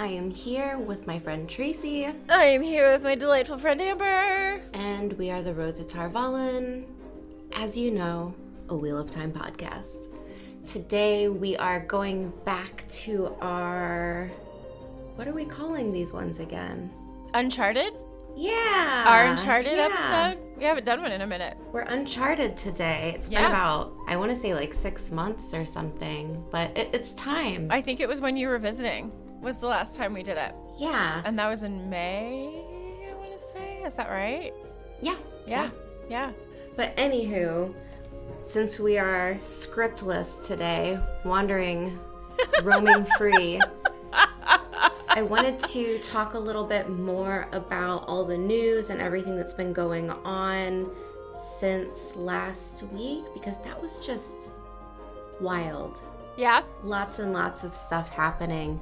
I am here with my friend Tracy, I am here with my delightful friend Amber. and we are the Road to Tar Valon. As you know, a Wheel of Time podcast. Today we are going back to our. What are we calling these ones again? Uncharted? Yeah! Our Uncharted yeah. episode? We haven't done one in a minute. We're Uncharted today. It's been about, I want to say like six months or something, but it, it's time. I think it was when you were visiting, was the last time we did it. yeah. And that was in May, I want to say. Is that right? Yeah. Yeah. Yeah. But anywho, since we are scriptless today, wandering, roaming free, I wanted to talk a little bit more about all the news and everything that's been going on since last week because that was just wild. Yeah. Lots and lots of stuff happening,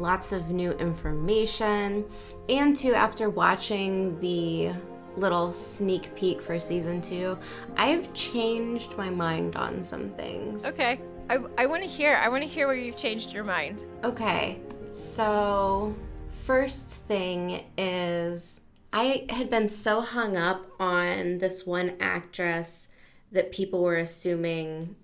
lots of new information. And two, after watching the little sneak peek for season two, I've changed my mind on some things. Okay. I, I want to hear. I want to hear where you've changed your mind. Okay, so first thing is I had been so hung up on this one actress that people were assuming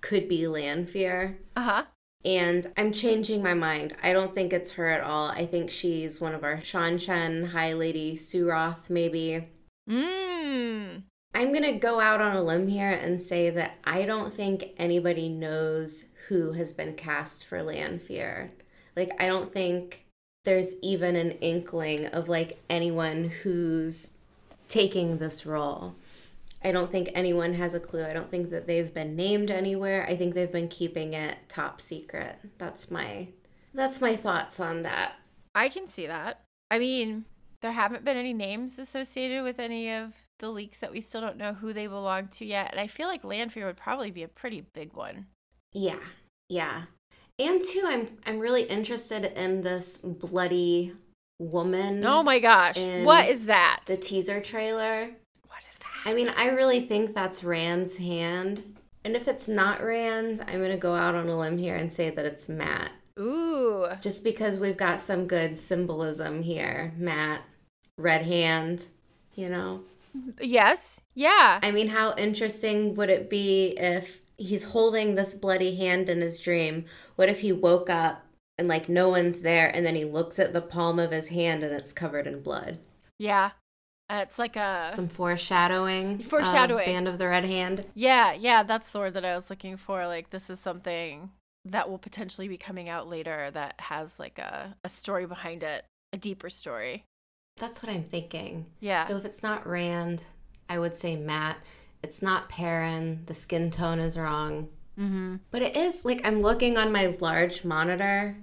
could be Lanfear. Uh huh. And I'm changing my mind. I don't think it's her at all. I think she's one of our Seanchan, High Lady Suroth, maybe. Mmm. I'm gonna go out on a limb here and say that I don't think anybody knows who has been cast for Lanfear. Like, I don't think there's even an inkling of like anyone who's taking this role. I don't think anyone has a clue. I don't think that they've been named anywhere. I think they've been keeping it top secret. That's my that's my thoughts on that. I can see that. I mean, there haven't been any names associated with any of the leaks that we still don't know who they belong to yet. And I feel like Lanfear would probably be a pretty big one. Yeah, yeah. And two, I'm I'm really interested in this bloody woman. Oh my gosh. What is that? The teaser trailer. What is that? I mean, I really think that's Rand's hand. And if it's not Rand, I'm gonna go out on a limb here and say that it's Mat. Ooh. Just because we've got some good symbolism here. Mat, red hand, you know. Yes. Yeah. I mean, how interesting would it be if he's holding this bloody hand in his dream? What if he woke up and like no one's there and then he looks at the palm of his hand and it's covered in blood? Yeah. And it's like a. Some foreshadowing. of Foreshadowing. Band of the Red Hand. Yeah. Yeah. That's the word that I was looking for. Like, this is something that will potentially be coming out later that has like a, a story behind it, a deeper story. That's what I'm thinking. Yeah. So if it's not Rand, I would say Mat. It's not Perrin. The skin tone is wrong. mm-hmm. But it is like I'm looking on my large monitor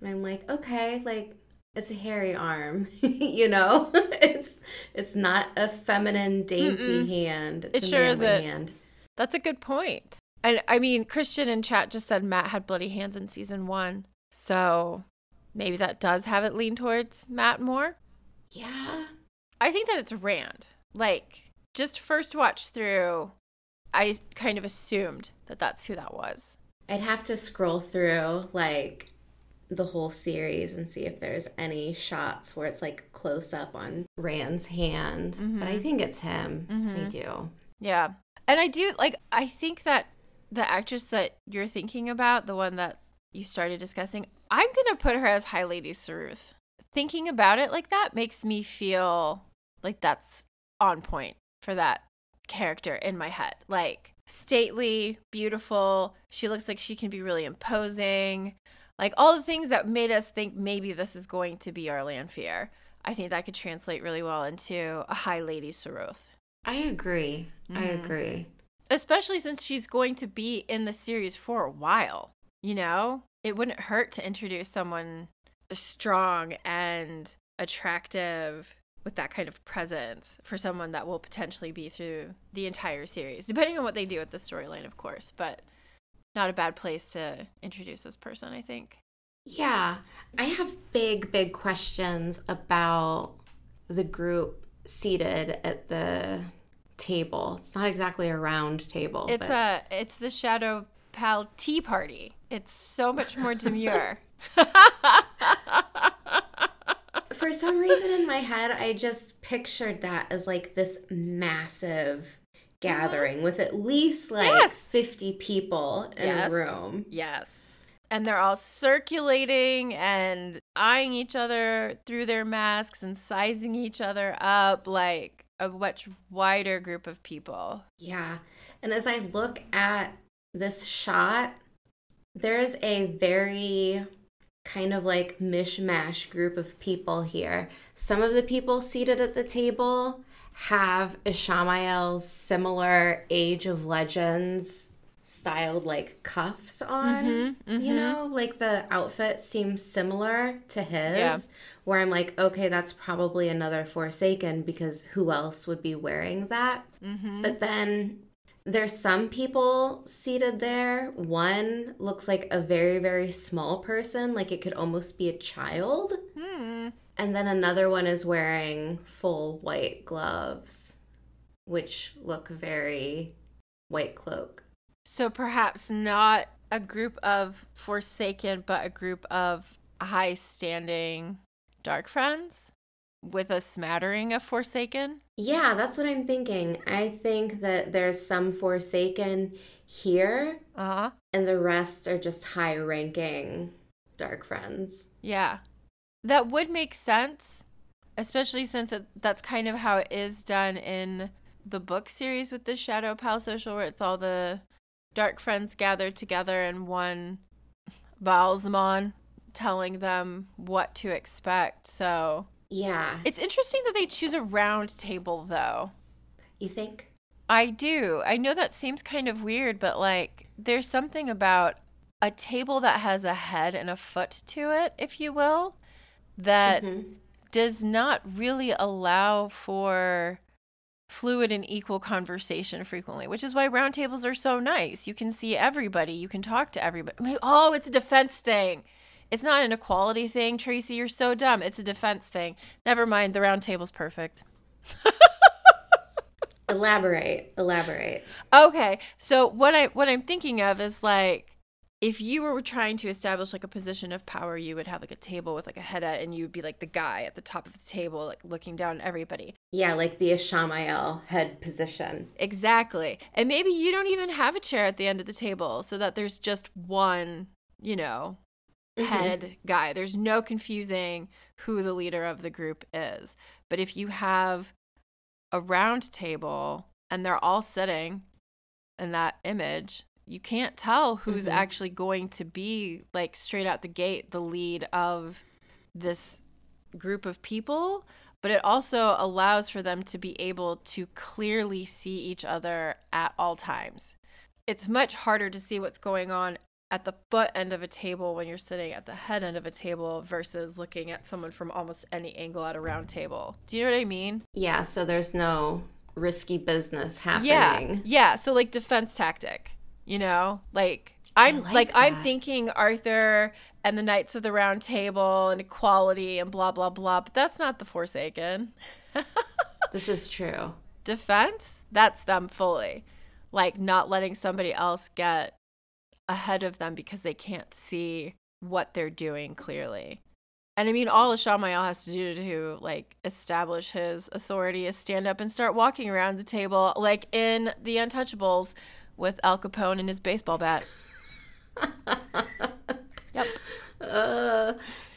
and I'm like, okay, like it's a hairy arm, you know? it's it's not a feminine dainty Mm-mm. hand. It's It a sure isn't. hand. That's a good point. And I mean, Christian in chat just said Mat had bloody hands in season one. So maybe that does have it lean towards Mat more. Yeah. I think that it's Rand. Like, just first watch through, I kind of assumed that that's who that was. I'd have to scroll through like the whole series and see if there's any shots where it's like close up on Rand's hand. But I mm-hmm. think it's him. I mm-hmm. do. Yeah. And I do, like, I think that the actress that you're thinking about, the one that you started discussing, I'm going to put her as High Lady Suroth. Thinking about it like that makes me feel like that's on point for that character in my head. Like, stately, beautiful. She looks like she can be really imposing. Like, all the things that made us think maybe this is going to be our Lanfear. I think that could translate really well into a High Lady Suroth. I agree. I Mhm. agree. especially since she's going to be in the series for a while. You know, it wouldn't hurt to introduce someone strong and attractive with that kind of presence for someone that will potentially be through the entire series, depending on what they do with the storyline, of course. But not a bad place to introduce this person, I think. Yeah, I have big, big questions about the group seated at the table. It's not exactly a round table. It's but... a it's the Shadow Pal tea party. It's so much more demure. For some reason in my head, I just pictured that as like this massive gathering mm-hmm. with at least like Yes. 50 people in Yes. a room. Yes. And they're all circulating and eyeing each other through their masks and sizing each other up like a much wider group of people. Yeah. And as I look at this shot, there's a very kind of like mishmash group of people here. Some of the people seated at the table have Ishamael's similar Age of Legends styled like cuffs on. Mm-hmm, you mm-hmm. know, like the outfit seems similar to his. Yeah. Where I'm like, okay, that's probably another Forsaken because who else would be wearing that? Mm-hmm. But then there's some people seated there. One looks like a very, very small person, like it could almost be a child. Hmm. And then another one is wearing full white gloves, which look very white cloak. So perhaps not a group of Forsaken, but a group of high standing dark friends with a smattering of Forsaken. Yeah, that's what I'm thinking. I think that there's some Forsaken here, Uh huh. and the rest are just high ranking dark friends. Yeah. That would make sense, especially since it, that's kind of how it is done in the book series with the Shadow Pal Social, where it's all the dark friends gathered together and one Ba'alzamon telling them what to expect. So Yeah. it's interesting that they choose a round table, though. You think? I do. I know that seems kind of weird, but like there's something about a table that has a head and a foot to it, if you will, that Mhm. does not really allow for fluid and equal conversation frequently, which is why round tables are so nice. You can see everybody, you can talk to everybody. Oh, it's a defense thing. It's not an equality thing, Tracy. You're so dumb. It's a defense thing. Never mind. The round table's perfect. Elaborate. Elaborate. Okay, so what I what I'm thinking of is like if you were trying to establish like a position of power, you would have like a table with like a head at, and you would be like the guy at the top of the table, like looking down at everybody. Yeah, like the Ishamael head position. Exactly, and maybe you don't even have a chair at the end of the table, so that there's just one, you know, Mhm. head guy. There's no confusing who the leader of the group is. But if you have a round table and they're all sitting in that image, you can't tell who's Mhm. actually going to be like straight out the gate the lead of this group of people. But it also allows for them to be able to clearly see each other at all times. It's much harder to see what's going on at the foot end of a table when you're sitting at the head end of a table versus looking at someone from almost any angle at a round table. Do you know what I mean? Yeah, so there's no risky business happening. Yeah. Yeah. So like defense tactic, you know? Like I'm like like, I'm thinking Arthur and the Knights of the Round Table and equality and blah blah blah, but that's not the Forsaken. This is true. Defense, that's them fully. Like not letting somebody else get ahead of them because they can't see what they're doing clearly. And I mean, all Ishamael has to do to like establish his authority is stand up and start walking around the table, like in The Untouchables, with Al Capone and his baseball bat. yep. Uh,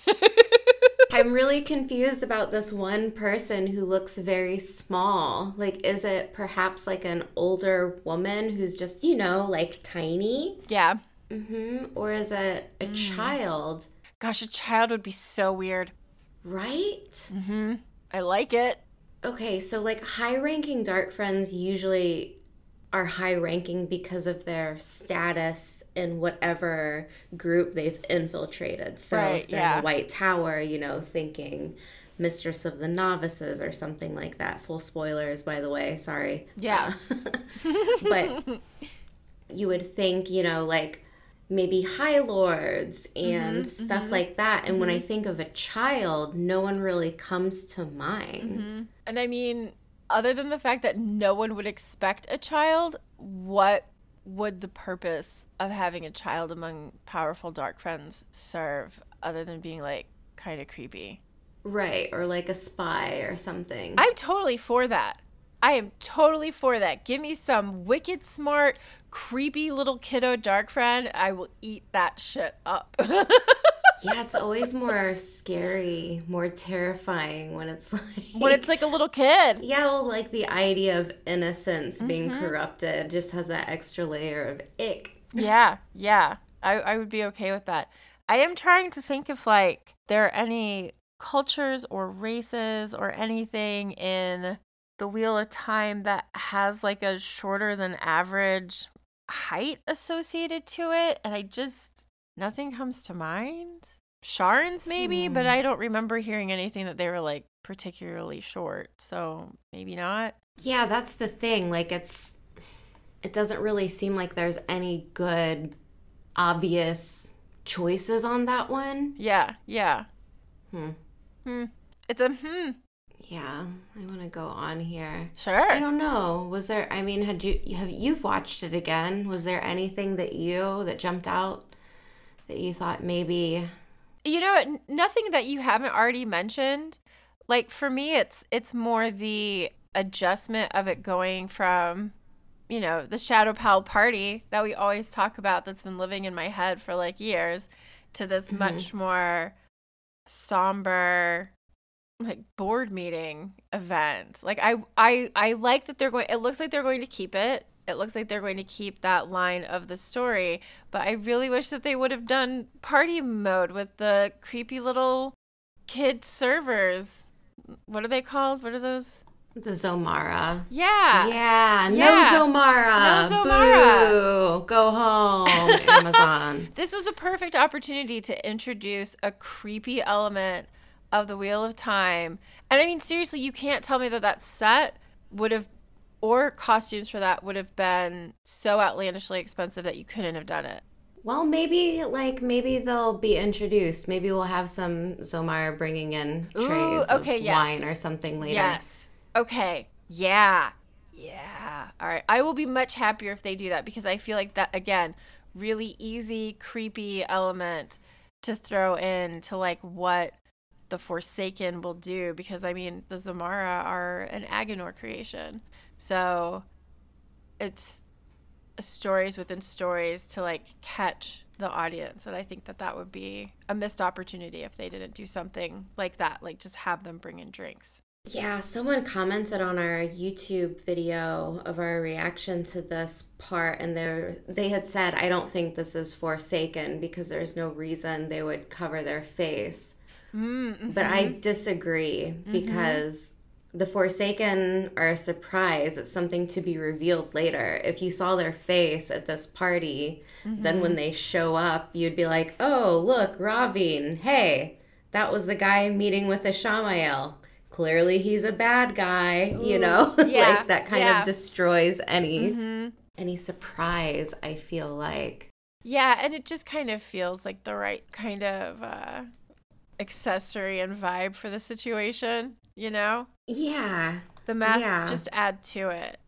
I'm really confused about this one person who looks very small. Like, is it perhaps like an older woman who's just, you know, like tiny? Yeah. Mm hmm Or is it a child? Gosh, a child would be so weird. Right? Mm-hmm. I like it. Okay, so like high ranking dark friends usually are high ranking because of their status in whatever group they've infiltrated. So Right, if they're yeah. in the White Tower, you know, thinking Mistress of the Novices or something like that. Full spoilers, by the way. Sorry. Yeah. Uh, but you would think, you know, like maybe High Lords and mm-hmm, stuff mm-hmm, like that. And when I mm-hmm. think of a child, no one really comes to mind. And I mean, other than the fact that no one would expect a child, what would the purpose of having a child among powerful dark friends serve other than being like kind of creepy? Right. Or like a spy or something. I'm totally for that. I am totally for that. Give me some wicked smart, creepy little kiddo dark friend. I will eat that shit up. yeah, it's always more scary, more terrifying when it's like. when it's like a little kid. Yeah, well, like the idea of innocence being mm-hmm. corrupted just has that extra layer of ick. yeah, yeah. I, I would be okay with that. I am trying to think if like there are any cultures or races or anything in the Wheel of Time that has like a shorter than average height associated to it. And I just nothing comes to mind. Sharns maybe, but Hmm. I don't remember hearing anything that they were like particularly short. So maybe not. Yeah, that's the thing. Like, it's. It doesn't really seem like there's any good, obvious choices on that one. Yeah, yeah. Hmm. Hmm. It's a hmm. Yeah, I want to go on here. Sure. I don't know. Was there? I mean, had you have you've watched it again? Was there anything that you that jumped out that you thought maybe? you know? Nothing that you haven't already mentioned. Like for me, it's it's more the adjustment of it going from, you know, the Shadow Pal party that we always talk about that's been living in my head for like years, to this mm-hmm. much more somber like board meeting event. Like I I I like that they're going it looks like they're going to keep it. It looks like they're going to keep that line of the story, but I really wish that they would have done party mode with the creepy little kid servers. What are they called? What are those? The Zomara. Yeah. Yeah, Yeah. no Zomara. No Zomara. Boo. Go home, Amazon. This was a perfect opportunity to introduce a creepy element of the Wheel of Time. And I mean, seriously, you can't tell me that that set would have, or costumes for that would have been so outlandishly expensive that you couldn't have done it. Well, maybe like maybe they'll be introduced. Maybe we'll have some Zomara bringing in Ooh, trays okay, of yes. wine or something later. Yes. Okay. Yeah. Yeah. All right. I will be much happier if they do that because I feel like that, again, really easy, creepy element to throw in to like what the Forsaken will do because I mean, the Zomara are an Aginor creation. So it's uh, stories within stories to like catch the audience. And I think that that would be a missed opportunity if they didn't do something like that, like just have them bring in drinks. Yeah, someone commented on our YouTube video of our reaction to this part, and they they had said, "I don't think this is Forsaken because there's no reason they would cover their face." Mm, But I mm-hmm. disagree mm-hmm. because the Forsaken are a surprise. It's something to be revealed later. If you saw their face at this party, then when they show up, you'd be like, "Oh, look, Rahvin. Hey, that was the guy meeting with Ishamael. Clearly, he's a bad guy. you know, yeah, like that kind yeah. of destroys any Mhm. any surprise. I feel like." Yeah, and it just kind of feels like the right kind of uh, accessory and vibe for the situation, you know? Yeah, The masks Yeah. just add to it.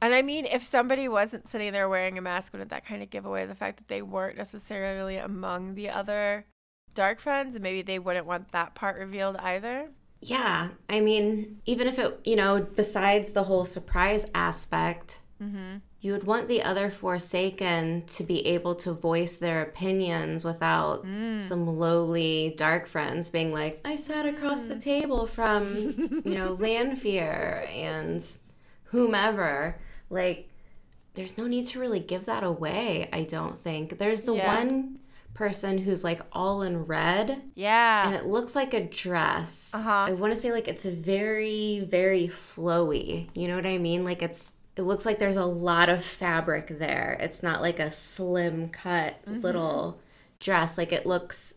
And I mean, if somebody wasn't sitting there wearing a mask, wouldn't that kind of give away the fact that they weren't necessarily among the other dark friends? And maybe they wouldn't want that part revealed either? Yeah, I mean, even if it, you know, besides the whole surprise aspect, mm-hmm. You would want the other Forsaken to be able to voice their opinions without some lowly dark friends being like, I sat across the table from, you know, Lanfear and whomever. Like, there's no need to really give that away, I don't think. There's the Yeah. one person who's like all in red Yeah. and it looks like a dress. Uh-huh. I want to say like it's very very flowy. You know what I mean? Like it's it looks like there's a lot of fabric there. It's not like a slim cut mm-hmm. little dress. Like it looks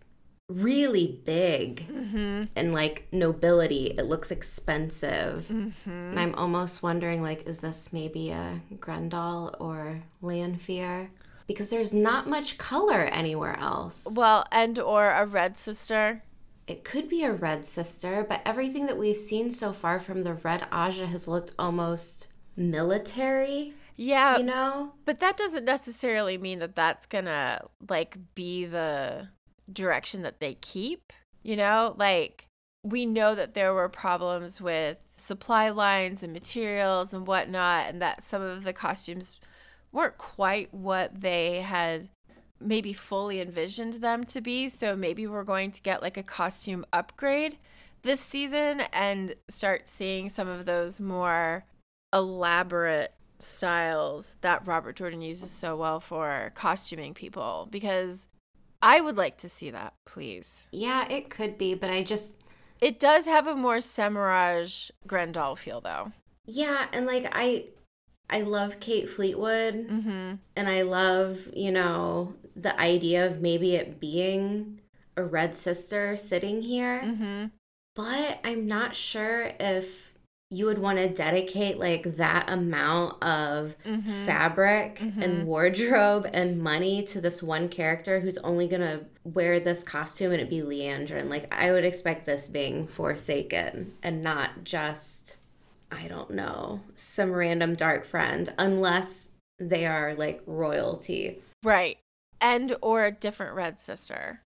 really big mm-hmm. and like nobility. It looks expensive. Mm-hmm. And I'm almost wondering like, is this maybe a Graendal or Lanfear? Because there's not much color anywhere else. Well, and or a red sister. It could be a red sister, but everything that we've seen so far from the red Ajah has looked almost military, Yeah, you know? but that doesn't necessarily mean that that's gonna like be the direction that they keep. You know, like we know that there were problems with supply lines and materials and whatnot, and that some of the costumes weren't quite what they had maybe fully envisioned them to be. So maybe we're going to get like a costume upgrade this season and start seeing some of those more elaborate styles that Robert Jordan uses so well for costuming people because I would like to see that, please. Yeah, it could be, but I just It does have a more Semirhage Graendal feel though. yeah, and like I I love Kate Fleetwood Mm-hmm. and I love, you know, the idea of maybe it being a red sister sitting here, Mm-hmm. but I'm not sure if you would want to dedicate like that amount of Mhm. fabric Mhm. and wardrobe and money to this one character who's only gonna wear this costume and it be Liandrin. Like I would expect this being Forsaken and not just I don't know some random dark friend unless they are like royalty. Right. And or a different red sister.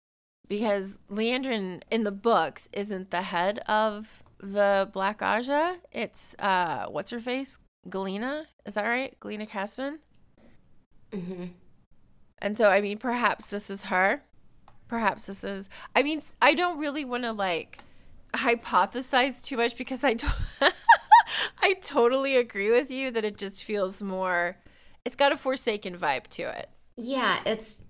Because Liandrin in the books isn't the head of the Black Ajah. It's uh what's her face? Galina? Is that right? Galina Casban? hmm And so I mean perhaps this is her. Perhaps this is I mean I don't really want to like hypothesize too much because I don't I totally agree with you that it just feels more it's got a forsaken vibe to it. Yeah, it's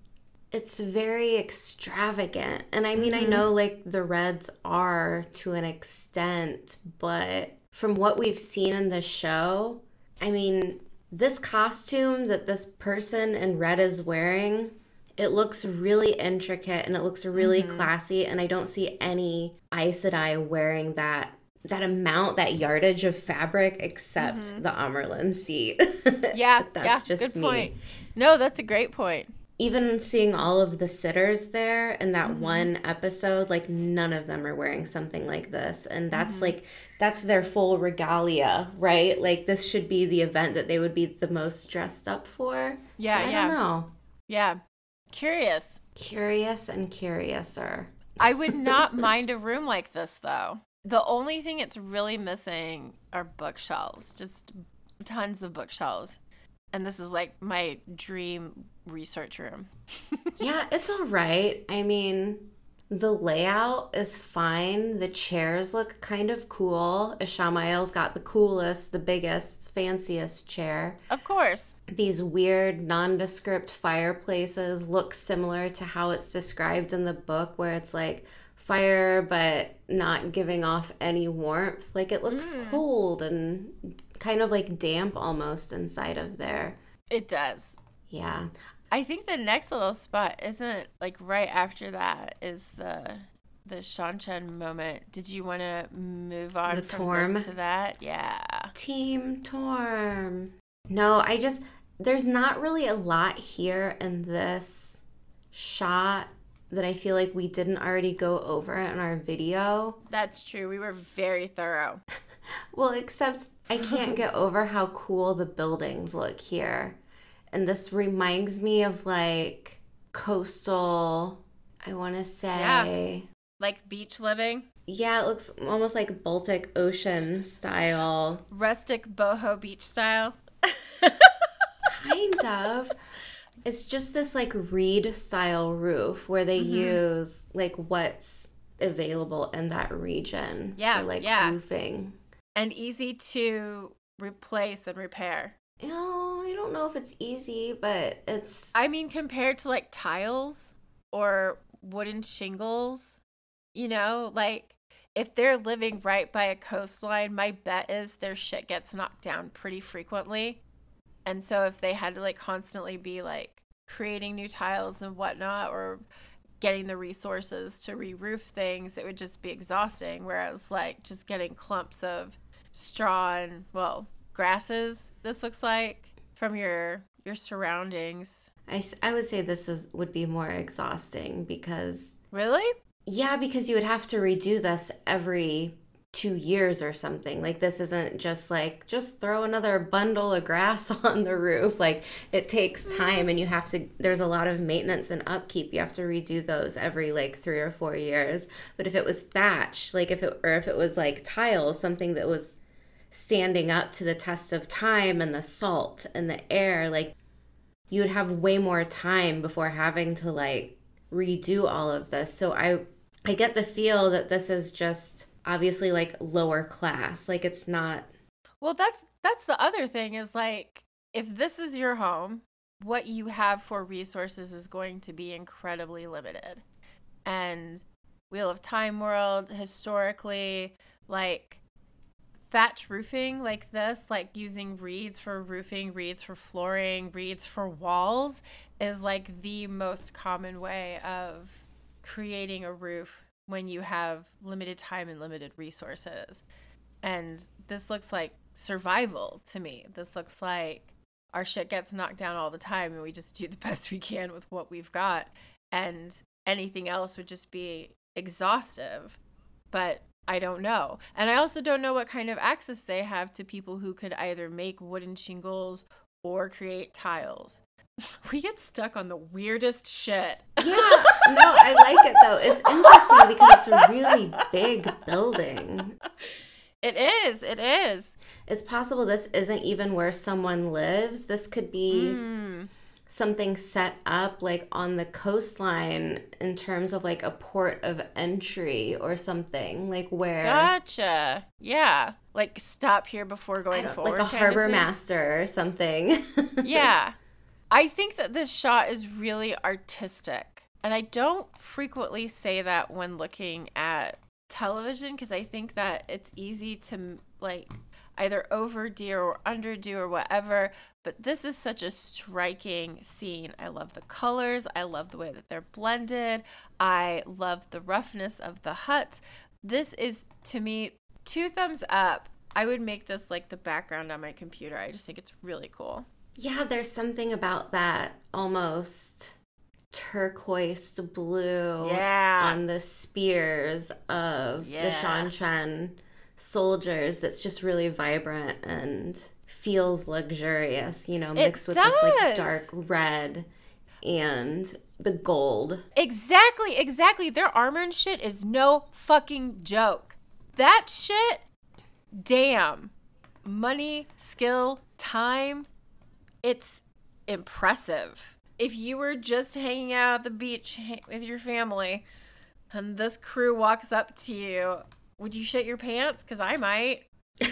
it's very extravagant. And I mean, I mm-hmm. know like the Reds are to an extent, but from what we've seen in the show, I mean, this costume that this person in red is wearing, it looks really intricate and it looks really mm-hmm. classy and I don't see any Aes Sedai wearing that that amount, that yardage of fabric except mm-hmm. the Amyrlin seat. Yeah, that's yeah, just me point. No, that's a great point. Even seeing all of the sitters there in that Mm-hmm. one episode, like none of them are wearing something like this. And that's Mm-hmm. like, that's their full regalia, right? Like, this should be the event that they would be the most dressed up for. Yeah, So I yeah. don't know. Yeah. Curious. Curious and curiouser. I would not mind a room like this though. The only thing it's really missing are bookshelves, just tons of bookshelves. And this is like my dream research room. Yeah, it's all right. I mean, the layout is fine. The chairs look kind of cool. Ishamael's got the coolest, the biggest, fanciest chair. Of course. these weird nondescript fireplaces look similar to how it's described in the book where it's like fire but not giving off any warmth like it looks hmm. cold and kind of like damp almost inside of there It does. yeah I think the next little spot isn't like right after that is the the Seanchan moment. Did you want to move on The Torm? to that? Yeah. team torm no i just there's not really a lot here in this shot that i feel like we didn't already go over in our video That's true. We were very thorough. Well, except I can't get over how cool the buildings look here. And this reminds me of like coastal, I want to say. Like beach living, Yeah. it looks almost like Baltic Ocean style. rustic boho beach style. Kind of. It's just this like reed style roof where they mm-hmm. use like what's available in that region Yeah, for like yeah. roofing. and easy to replace and repair. You know, I don't know if it's easy, but it's I mean, compared to like tiles or wooden shingles, you know, like if they're living right by a coastline, my bet is their shit gets knocked down pretty frequently. And so if they had to like constantly be like creating new tiles and whatnot or getting the resources to re-roof things, it would just be exhausting. Whereas like just getting clumps of straw and well grasses, this looks like from your your surroundings. I, I would say this is would be more exhausting because Really? yeah, because you would have to redo this every two years or something. Like this isn't just like just throw another bundle of grass on the roof. Like it takes mm-hmm. time and you have to there's a lot of maintenance and upkeep. You have to redo those every like three or four years. But if it was thatch, like if it or if it was like tiles, something that was standing up to the test of time and the salt and the air, like you would have way more time before having to like redo all of this. So I I get the feel that this is just obviously like lower class. Like it's not Well, that's that's the other thing is like if this is your home, what you have for resources is going to be incredibly limited. And Wheel of Time World historically like thatch roofing like this, like using reeds for roofing, reeds for flooring, reeds for walls is like the most common way of creating a roof when you have limited time and limited resources. And this looks like survival to me. This looks like our shit gets knocked down all the time and we just do the best we can with what we've got. And anything else would just be exhaustive. But I don't know. And I also don't know what kind of access they have to people who could either make wooden shingles or create tiles. We get stuck on the weirdest shit. Yeah, no, I like it though. It's interesting because it's a really big building. It is. It is. It's possible this isn't even where someone lives. This could be Mm. Something set up like on the coastline in terms of like a port of entry or something, like where Gotcha. Yeah. Like stop here before going forward. like a harbor master or something. yeah. I think that this shot is really artistic. And I don't frequently say that when looking at television because I think that it's easy to like either overdo or underdo or whatever. But this is such a striking scene. I love the colors. I love the way that they're blended. I love the roughness of the huts. This is, to me, two thumbs up. I would make this like the background on my computer. I just think it's really cool. Yeah, there's something about that almost turquoise blue Yeah. on the spears of Yeah. the Seanchan soldiers that's just really vibrant and feels luxurious, you know, mixed with this like dark red and the gold. Exactly, exactly. Their armor and shit is no fucking joke. That shit, damn. Money, skill, time, it's impressive. If you were just hanging out at the beach with your family and this crew walks up to you, would you shit your pants? Because I might. yeah,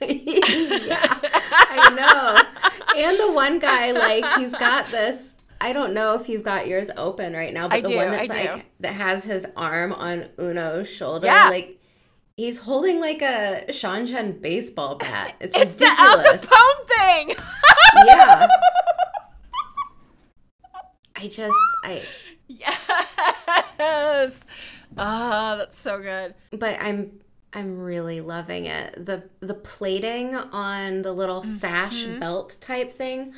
I know. And the one guy, like, he's got this. I don't know if you've got yours open right now, but I the do, one that's I do. like that has his arm on Uno's shoulder, Yeah. like he's holding like a Seanchan baseball bat. It's, It's the Al ridiculous. Capone thing! yeah. I just I yes! Ah, that's so good. but I'm I'm really loving it. The the plating on the little sash Mm-hmm. belt type thing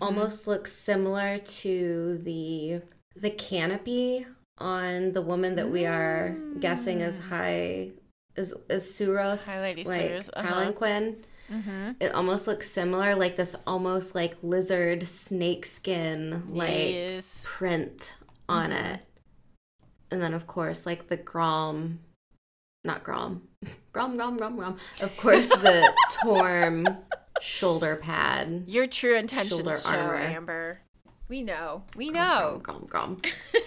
almost looks similar to the the canopy on the woman that we are guessing is high is is Mm. Lady like Suroth, uh-huh. palanquin. Mm-hmm. It almost looks similar, like this almost like lizard snakeskin like yes. print on Mm-hmm. it. And then of course like the Grom not Grom. Grom Grom Grom Grom. Of course the Torm shoulder pad. Your true intentions Shoulder show, armor. Amber. We know. We know. Grom Grom. Grom.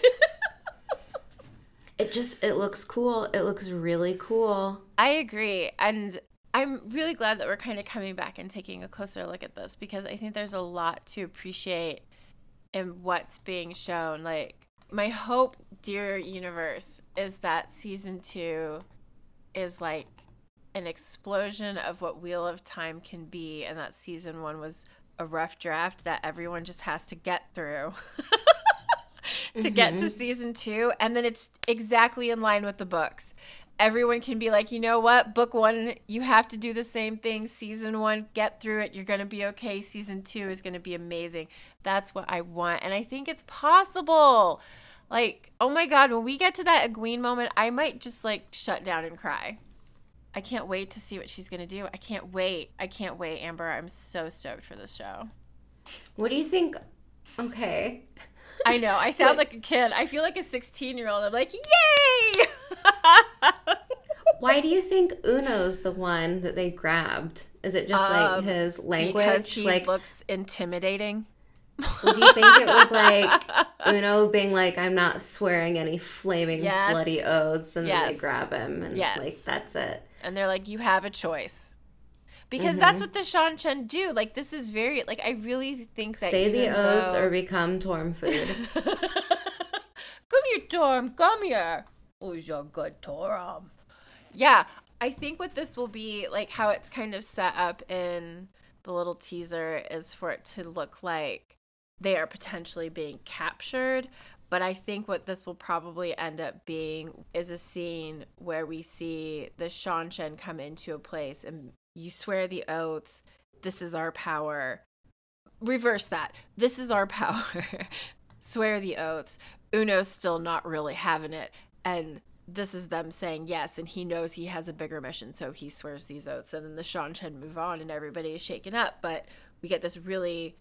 it just it looks cool. It looks really cool. I agree. And I'm really glad that we're kind of coming back and taking a closer look at this because I think there's a lot to appreciate in what's being shown. Like, my hope, dear universe, is that season two is like an explosion of what Wheel of Time can be, and that season one was a rough draft that everyone just has to get through to get to mm-hmm. season two. And then it's exactly in line with the books. Everyone can be like, you know what? Book one, you have to do the same thing. Season one, get through it. You're going to be okay. Season two is going to be amazing. That's what I want. And I think it's possible. Like, oh my God, when we get to that Egwene moment, I might just like shut down and cry. I can't wait to see what she's to do. I can't wait. I can't wait, Amber. I'm so stoked for this show. What do you think? Okay. I know. I sound like a kid. I feel like a 16 year old. I'm like, yay! Why do you think Uno's the one that they grabbed? Is it just like Um, his because language? he Like, looks intimidating. Do you think it was like Uno being like, "I'm not swearing any flaming Yes. bloody oaths," and then they grab him and Yes. like that's it? And they're like, you have a choice. Because that's mm-hmm. what the Seanchan do. Like, this is very, like, I really think that. Say the oaths though- or become torm food. Come here, Torm. Come here. Who's your good Torm? Yeah, I think what this will be, like how it's kind of set up in the little teaser, is for it to look like they are potentially being captured. But I think what this will probably end up being is a scene where we see the Seanchan come into a place and you swear the oaths. This is our power. Reverse that. This is our power. swear the oaths. Uno's still not really having it. And this is them saying yes, and he knows he has a bigger mission, so he swears these oaths. And then the Seanchan move on, and everybody is shaken up. But we get this really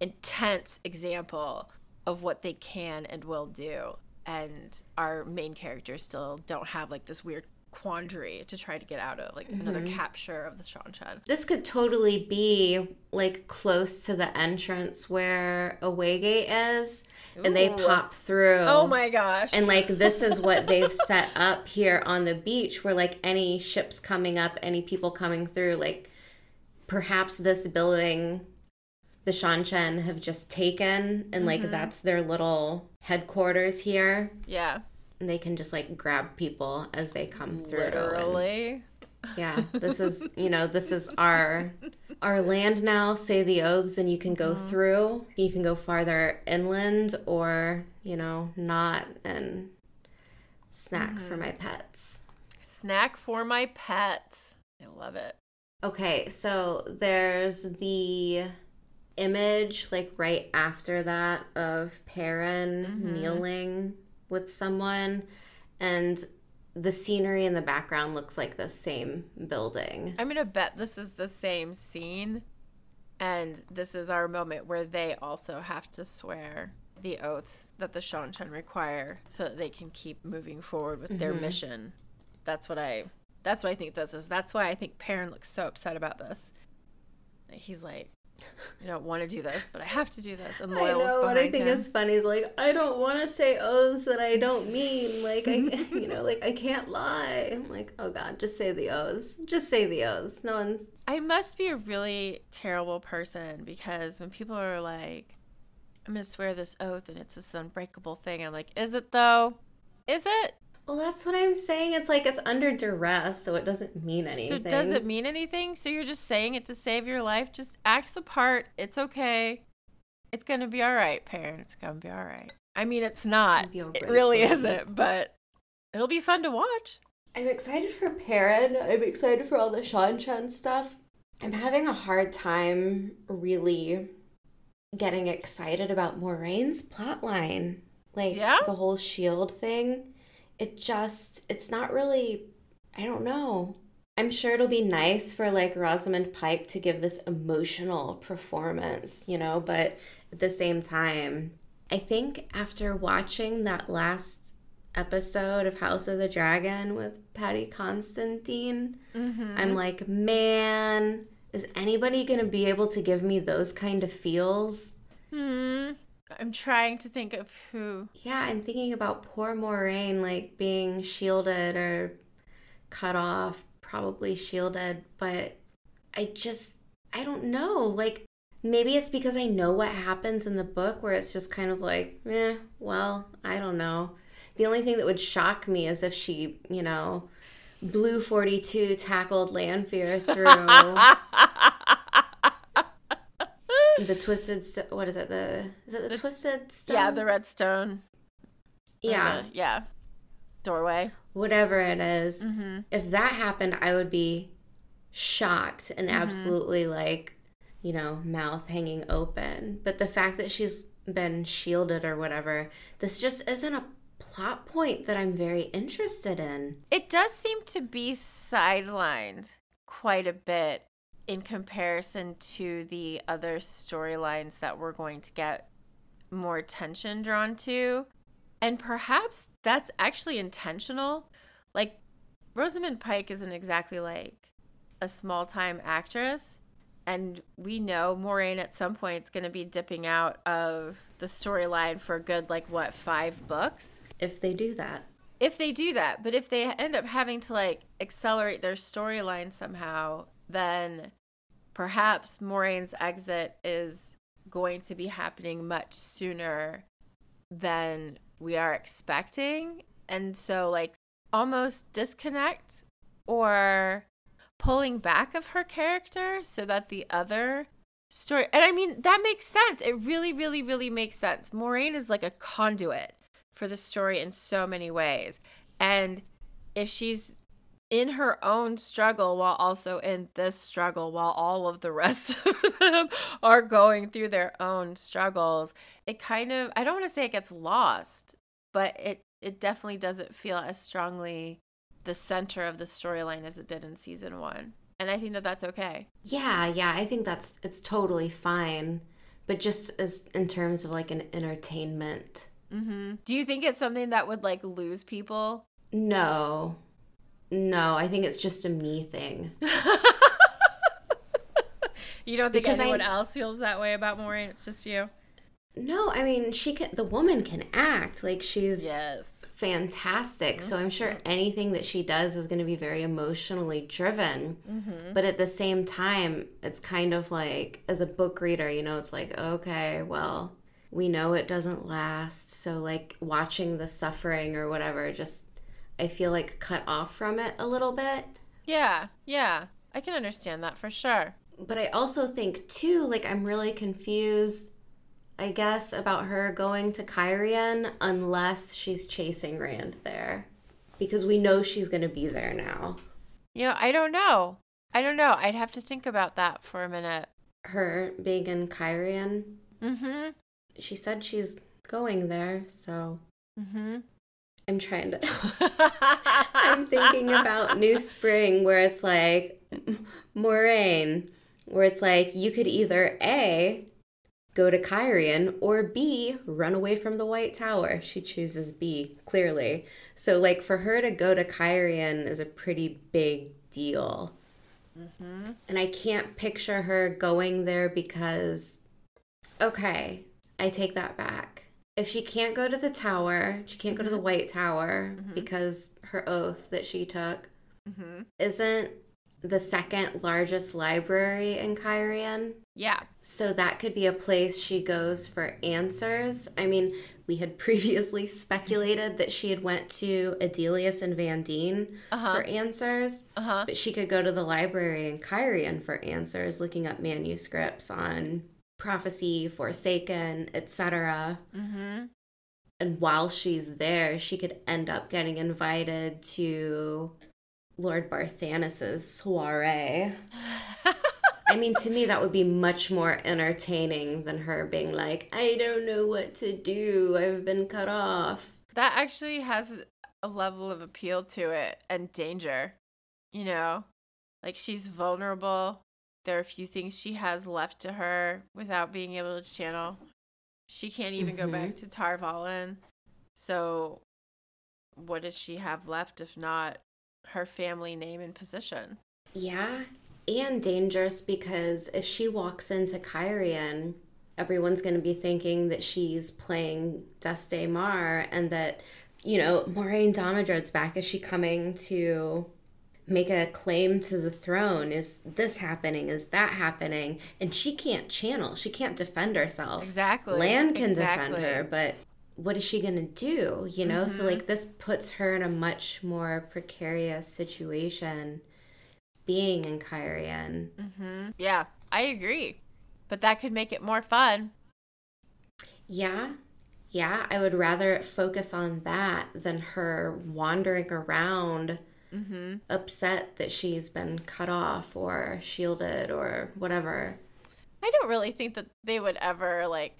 intense example of what they can and will do. And our main characters still don't have like this weird quandary to try to get out of, like another mm-hmm. capture of the Shan this could totally be like close to the entrance where a waygate is, and they pop through. Oh my gosh. And like this is what they've set up here on the beach where like any ships coming up, any people coming through, like perhaps this building the Seanchan have just taken and like mm-hmm. that's their little headquarters here. yeah. And they can just like grab people as they come through. and- Literally. yeah, this is you know, this is our our land now, say the oaths and you can go uh-huh. through. You can go farther inland or, you know, not and snack for mm-hmm. my pets. Snack for my pets. I love it. Okay, so there's the image like right after that of Perrin mm-hmm. kneeling with someone and the scenery in the background looks like the same building. I'm gonna bet this is the same scene, and this is our moment where they also have to swear the oaths that the Seanchan require, so that they can keep moving forward with their mm-hmm. mission. That's what I. That's what I think this is. That's why I think Perrin looks so upset about this. He's like, I don't want to do this, but I have to do this. And I know what I think him. is funny is like I don't want to say oaths that I don't mean. Like I, you know, like I can't lie. I'm like, oh god, just say the oaths. Just say the oaths. No one's. I must be a really terrible person because when people are like, I'm going to swear this oath and it's this unbreakable thing, I'm like, is it though? Is it? Well, that's what I'm saying. It's like it's under duress, so it doesn't mean anything. So does it mean anything? So you're just saying it to save your life? Just act the part. It's okay. It's going to be all right, Perrin. It's going to be all right. I mean, it's not. It'll It really buddy. isn't, but it'll be fun to watch. I'm excited for Perrin. I'm excited for all the Seanchan stuff. I'm having a hard time really getting excited about Moiraine's plotline. Like Yeah? the whole shield thing. It just it's not really I don't know. I'm sure it'll be nice for like Rosamund Pike to give this emotional performance, you know, but at the same time, I think after watching that last episode of House of the Dragon with Paddy Considine, I'm like, man, is anybody going to be able to give me those kind of feels? Hmm. I'm trying to think of who. Yeah, I'm thinking about poor Moiraine like being shielded or cut off, probably shielded, but I just I don't know. Like maybe it's because I know what happens in the book where it's just kind of like, eh, well, I don't know. The only thing that would shock me is if she, you know, Blue 42 tackled Lanfear through the twisted st- what is it the is it the, The- twisted stone Yeah, the redstone. yeah uh, yeah. Doorway. whatever it is, Mm-hmm. if that happened i would be shocked and Mm-hmm. absolutely like you know mouth hanging open but the fact that she's been shielded or whatever this just isn't a plot point that i'm very interested in It does seem to be sidelined quite a bit in comparison to the other storylines that we're going to get more attention drawn to. And perhaps that's actually intentional. Like, Rosamund Pike isn't exactly like a small time actress. And we know Moiraine at some point is going to be dipping out of the storyline for a good, like, what, five books? if they do that if they do that but if they end up having to like accelerate their storyline somehow then perhaps Moiraine's exit is going to be happening much sooner than we are expecting. And so like almost disconnect or pulling back of her character so that the other story and i mean that makes sense. It really really really makes sense. Moiraine is like a conduit for the story in so many ways. And if she's in her own struggle while also in this struggle, while all of the rest of them are going through their own struggles, it kind of, I don't want to say it gets lost, but it, it definitely doesn't feel as strongly the center of the storyline as it did in season one. And I think that that's okay. Yeah, yeah, I think that's it's totally fine. But just as in terms of like an entertainment, hmm Do you think it's something that would like lose people? no. No, I think it's just a me thing. You don't think Because I- anyone else feels that way about Maureen? It's just you. No, I mean, she can the woman can act. Like she's Yes. fantastic. So I'm sure mm-hmm. anything that she does is going to be very emotionally driven. Mm-hmm. But at the same time, it's kind of like as a book reader, you know, it's like, okay, well, we know it doesn't last. So like watching the suffering or whatever just I feel like cut off from it a little bit. Yeah. Yeah. I can understand that for sure. But I also think too, like I'm really confused, I guess, about her going to Cairhien unless she's chasing Rand there. Because we know she's gonna be there now. Know, I don't know. I don't know. I'd have to think about that for a minute. Her being in Cairhien. Mm-hmm. She said she's going there, so Mm-hmm. I'm trying to I'm thinking about New Spring where it's like Moiraine, where it's like you could either A go to Cairhien or B run away from the White Tower. She chooses B, clearly. So like for her to go to Cairhien is a pretty big deal. Mm-hmm. And I can't picture her going there because okay, I take that back. If she can't go to the tower, she can't go to the White Tower because her oath that she took Mm-hmm. isn't the second largest library in Cairhien. Yeah. So that could be a place she goes for answers. I mean, we had previously speculated that she had went to Adeleas and Vandene Uh-huh. for answers, Uh-huh. but she could go to the library in Cairhien for answers, looking up manuscripts on prophecy, Forsaken, etc. Mm-hmm. And while she's there, she could end up getting invited to Lord Barthanes's soiree. I mean, to me, that would be much more entertaining than her being like, I don't know what to do. I've been cut off. that actually has a level of appeal to it and danger. You know, like she's vulnerable. There are a few things she has left to her without being able to channel. She can't even go back mm-hmm. to Tar Valon. So, what does she have left if not her family name and position? Yeah, and dangerous because if she walks into Cairhien, everyone's going to be thinking that she's playing Daes Dae'mar and that, you know, Moiraine Damodred's back. Is she coming to make a claim to the throne? Is this happening? Is that happening? And she can't channel. She can't defend herself. Exactly. Lan can Exactly. defend her, but what is she going to do? You know? So, like, this puts her in a much more precarious situation being in Cairhien. Mm-hmm. Yeah, I agree. but that could make it more fun. Yeah. Yeah, I would rather focus on that than her wandering around Mm-hmm. upset that she's been cut off or shielded or whatever. I don't really think that they would ever like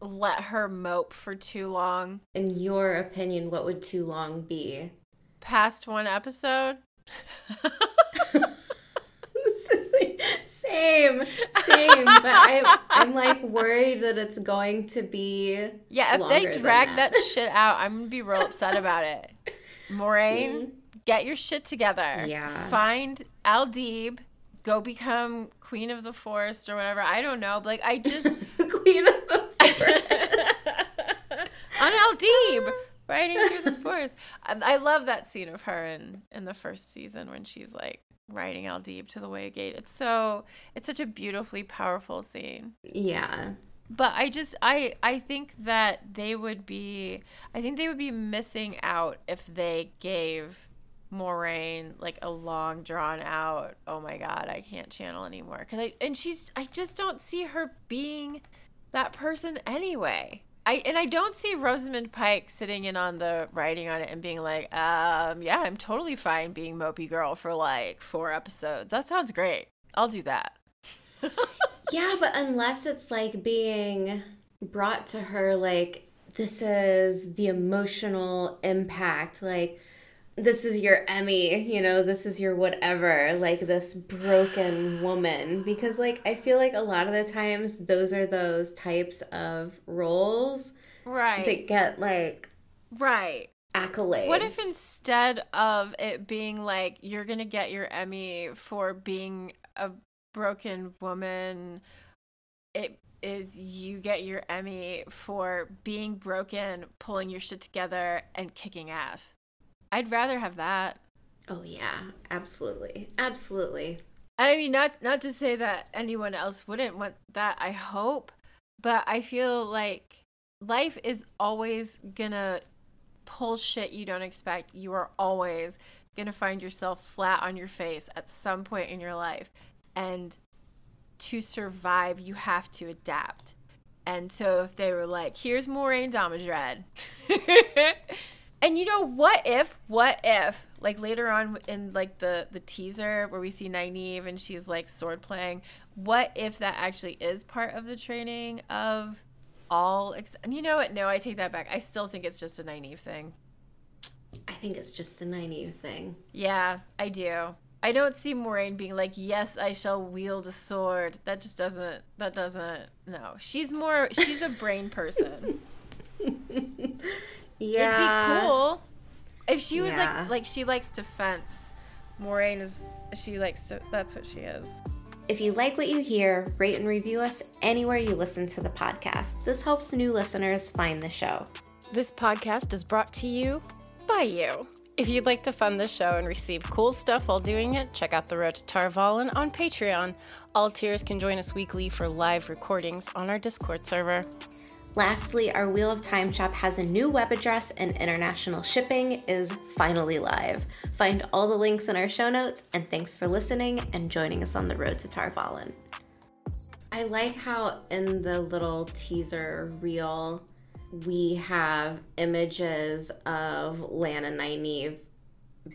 let her mope for too long. In your opinion, what would too long be? Past one episode. same, same. But I, I'm like worried that it's going to be. Yeah, if they drag that. that. shit out, I'm gonna be real upset about it. Moiraine, get your shit together. Yeah. Find Aldieb, go become queen of the forest or whatever. I don't know. Like I just Queen of the Forest. on Aldieb riding through the forest. I love that scene of her in in the first season when she's like riding Aldieb to the way gate. It's so it's such a beautifully powerful scene. yeah. But I just I I think that they would be I think they would be missing out if they gave Moiraine like a long drawn out oh my god I can't channel anymore cuz I and she's I just don't see her being that person anyway. I and I don't see Rosamund Pike sitting in on the writing on it and being like, um, yeah, I'm totally fine being mopey girl for like four episodes. That sounds great. I'll do that. Yeah, but unless it's like being brought to her, like, this is the emotional impact, like, this is your Emmy, you know, this is your whatever, like this broken woman. Because, like, I feel like a lot of the times those are those types of roles Right. that get, like, right. accolades. What if instead of it being like you're gonna get your Emmy for being a broken woman, it is you get your Emmy for being broken, pulling your shit together, and kicking ass. I'd rather have that. Oh, yeah, absolutely. Absolutely. And I mean, not not to say that anyone else wouldn't want that. I hope, but I feel like life is always gonna pull shit you don't expect. You are always gonna find yourself flat on your face at some point in your life, and to survive, you have to adapt. And so, if they were like, "Here's Moiraine Damodred," and you know, what if, what if, like later on in like the the teaser where we see Nynaeve and she's like sword playing, what if that actually is part of the training of all? Ex- and you know what? No, I take that back. I still think it's just a Nynaeve thing. I think it's just a Nynaeve thing. Yeah, I do. I don't see Moiraine being like, "Yes, I shall wield a sword." That just doesn't. That doesn't. No, she's more. She's a brain person. Yeah. It'd be cool if she was Yeah. like like she likes to fence. Moiraine is she likes to. That's what she is. If you like what you hear, rate and review us anywhere you listen to the podcast. This helps new listeners find the show. This podcast is brought to you by you. If you'd like to fund this show and receive cool stuff while doing it, check out The Road to Tar Valon on Patreon. All tiers can join us weekly for live recordings on our Discord server. Lastly, our Wheel of Time shop has a new web address and international shipping is finally live. Find all the links in our show notes, and thanks for listening and joining us on the road to Tar Valon. I like how in the little teaser reel, we have images of Lan and Nynaeve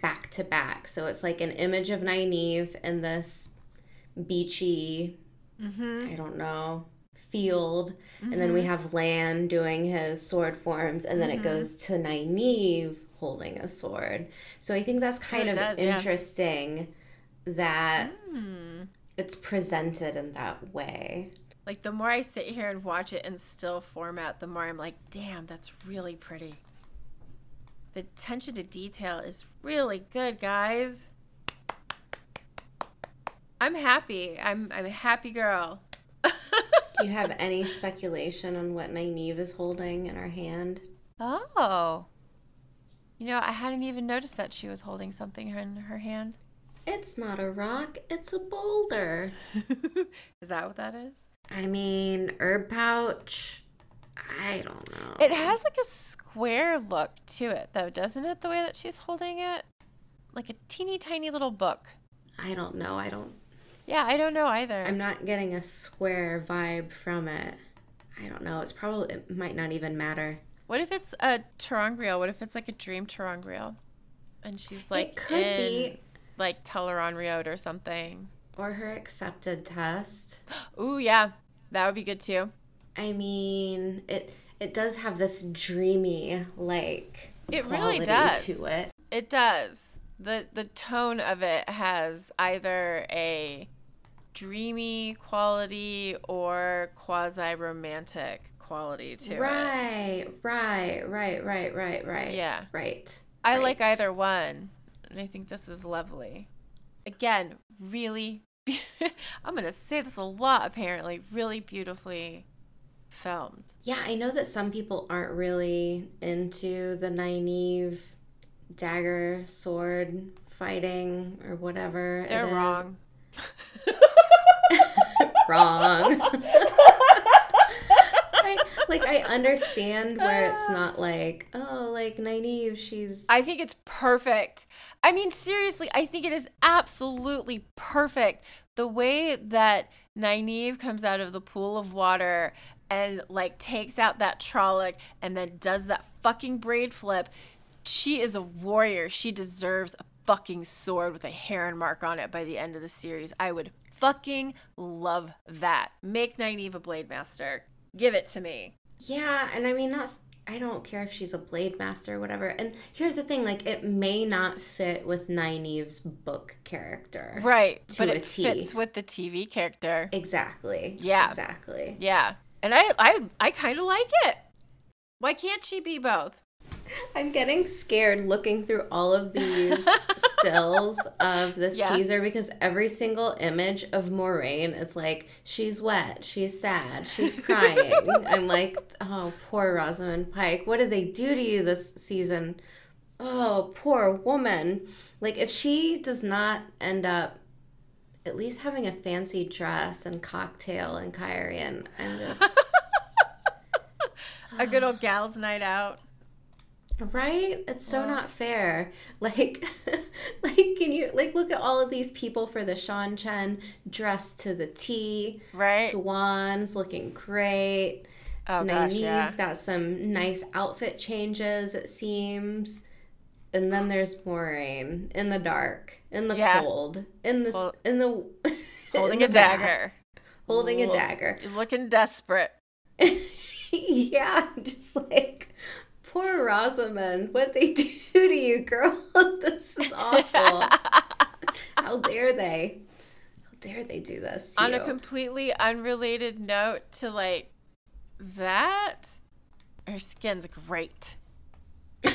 back to back. So it's like an image of Nynaeve in this beachy, mm-hmm. I don't know, field. And then we mm-hmm. have Lan doing his sword forms. And then it mm-hmm. goes to Nynaeve holding a sword. So I think that's oh, kind it of does, yeah. interesting that hmm. it's presented in that way. Like the more I sit here and watch it in still format, the more I'm like, damn, that's really pretty. The attention to detail is really good, guys. I'm happy. I'm I'm a happy girl. Do you have any speculation on what Nynaeve is holding in her hand? Oh. You know, I hadn't even noticed that she was holding something in her hand. It's not a rock, it's a boulder. Is that what that is? I mean, herb pouch. I don't know. It has like a square look to it, though, doesn't it? The way that she's holding it, like a teeny tiny little book. I don't know. I don't. Yeah, I don't know either. I'm not getting a square vibe from it. I don't know. It's probably it might not even matter. What if it's a ter'angreal? What if it's like a dream ter'angreal? And she's like it could in, be like Teleron or something. or her accepted test. Ooh, yeah. That would be good too. I mean, it it does have this dreamy like It really does. to it. It does. The the tone of it has either a dreamy quality or quasi romantic quality to it. Right, right, right, right, right, right. Yeah. Right. I like either one. And I think this is lovely. Again, really be- I'm going to say this a lot apparently, really beautifully filmed. Yeah, I know that some people aren't really into the Nynaeve dagger sword fighting or whatever. They're is. wrong. Wrong. I, like I understand where it's not like, oh, like Nynaeve, she's I think it's perfect. I mean, seriously, I think it is absolutely perfect. The way that Nynaeve comes out of the pool of water and like takes out that Trolloc and then does that fucking braid flip. She is a warrior. She deserves a fucking sword with a heron mark on it by the end of the series. I would fucking love that. Make Nynaeve a blade master. Give it to me. Yeah, and I mean that's I don't care if she's a blade master or whatever. And here's the thing, like it may not fit with Nynaeve's book character. Right. To but it T. fits with the TV character. Exactly. Yeah. Exactly. Yeah. And I I I kind of like it. Why can't she be both? I'm getting scared looking through all of these stills of this Yeah. teaser because every single image of Moiraine, it's like she's wet, she's sad, she's crying. I'm like, oh, poor Rosamund Pike. What did they do to you this season? Oh, poor woman. Like, if she does not end up at least having a fancy dress and cocktail and Cairhien, I'm just. A good old gals night out. Right? It's so not fair. Like, like, can you like look at all of these people for the Seanchan dressed to the T? Right. Siuan's looking great. Oh gosh, yeah. got some nice outfit changes. It seems. And then there's Moiraine in the dark, in the Yeah. cold, in the Hol- in the Holding in a bath, dagger. holding a dagger. Looking desperate. yeah, just like poor Rosamund. What they do to you, girl? this is awful. How dare they? How dare they do this On you? a completely unrelated note to like that, her skin's great. Okay.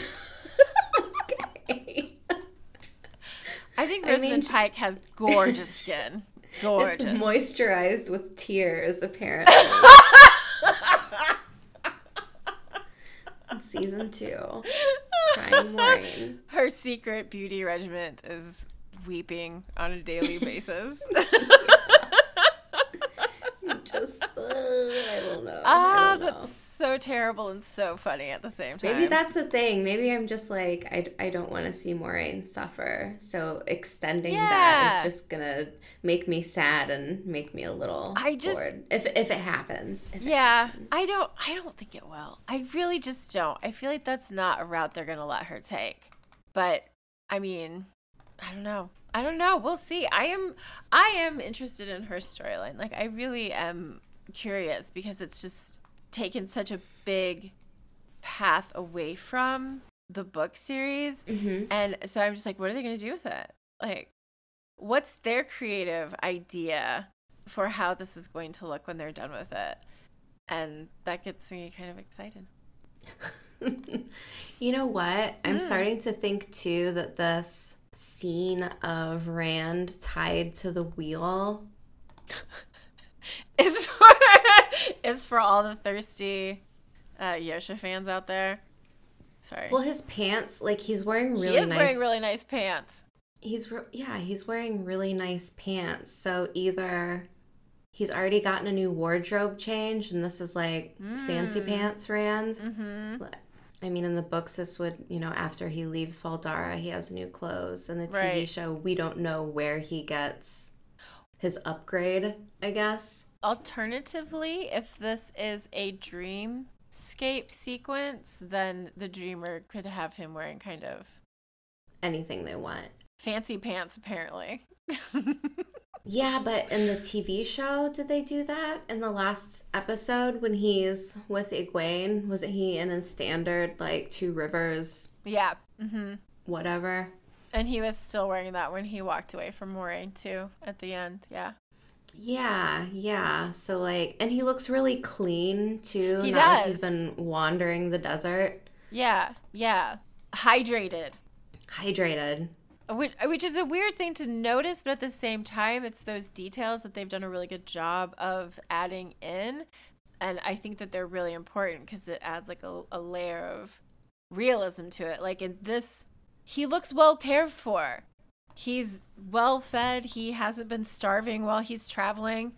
I think I Rosamund mean- Pike has gorgeous skin. It's Gorgeous. moisturized with tears, apparently. In Season two, crying Maureen. Her secret beauty regiment is weeping on a daily basis. Just, uh, I don't know. Ah, don't know. that's so terrible and so funny at the same time. Maybe that's the thing. Maybe I'm just like I, I don't want to see Moiraine suffer. So extending that Yeah. is just gonna make me sad and make me a little I just- bored. If if it happens. If it Yeah, happens. I don't. I don't think it will. I really just don't. I feel like that's not a route they're gonna let her take. But I mean, I don't know. I don't know. We'll see. I am. I am interested in her storyline. Like I really am curious because it's just taken such a big path away from the book series, Mhm. and so I'm just like, what are they gonna do with it? Like, what's their creative idea for how this is going to look when they're done with it? And that gets me kind of excited. you know what? I'm Mm. starting to think too that this scene of Rand tied to the wheel. Is for is for all the thirsty uh, Josha fans out there. Sorry. Well, his pants, like he's wearing really he is nice. wearing really nice pants. he's re- yeah, he's wearing really nice pants. So either he's already gotten a new wardrobe change, and this is like fancy pants Rand. Mm-hmm. I mean, in the books, this would you know after he leaves Fal Dara, he has new clothes. and the TV Right. show, we don't know where he gets his upgrade, I guess. Alternatively, if this is a dreamscape sequence, then the dreamer could have him wearing kind of Anything they want. fancy pants, apparently. Yeah, but in the TV show, did they do that in the last episode when he's with Egwene? Wasn't he in a standard like two rivers, yeah. hmm whatever? And he was still wearing that when he walked away from Moiraine, too, at the end. Yeah. Yeah, yeah. So like, and he looks really clean too. He not Like he's does. been wandering the desert, Yeah. Yeah. Hydrated. hydrated. Which, which is a weird thing to notice, but at the same time, it's those details that they've done a really good job of adding in. And I think that they're really important because it adds like a, a layer of realism to it. Like in this, he looks well cared for. He's well fed. He hasn't been starving while he's traveling.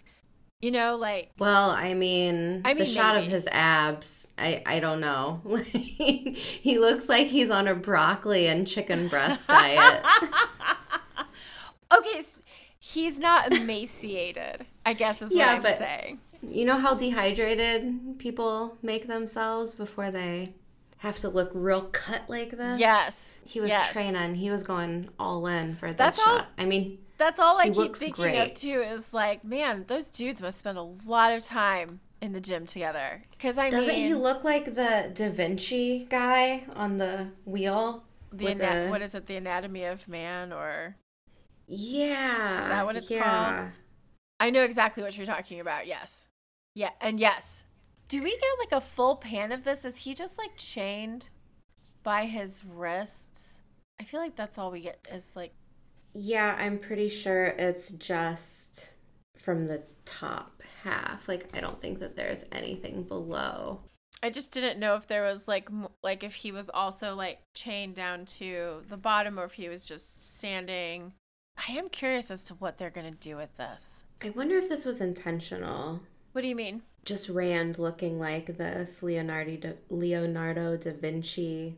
You know, like, Well, I mean, I the mean, shot of his abs, I I don't know. he looks like he's on a broccoli and chicken breast diet. okay, s- he's not emaciated, I guess is what I'm but- saying. You know how dehydrated people make themselves before they have to look real cut like this? Yes. He was yes. training. He was going all in for this That's all- shot. I mean, That's all I He keep thinking of too is like, man, those dudes must spend a lot of time in the gym together. Because I doesn't mean, he look like the Da Vinci guy on the wheel? the ana- the- what is it, the Anatomy of Man, or Yeah. Is that what it's yeah. called? I know exactly what you're talking about. Yes, yeah, and yes. Do we get like a full pan of this? Is he just like chained by his wrists? I feel like that's all we get is like Yeah, I'm pretty sure it's just from the top half. Like, I don't think that there's anything below. I just didn't know if there was like like if he was also like chained down to the bottom or if he was just standing. I am curious as to what they're gonna do with this. I wonder if this was intentional. What do you mean? Just Rand looking like this Leonardo da, Leonardo da Vinci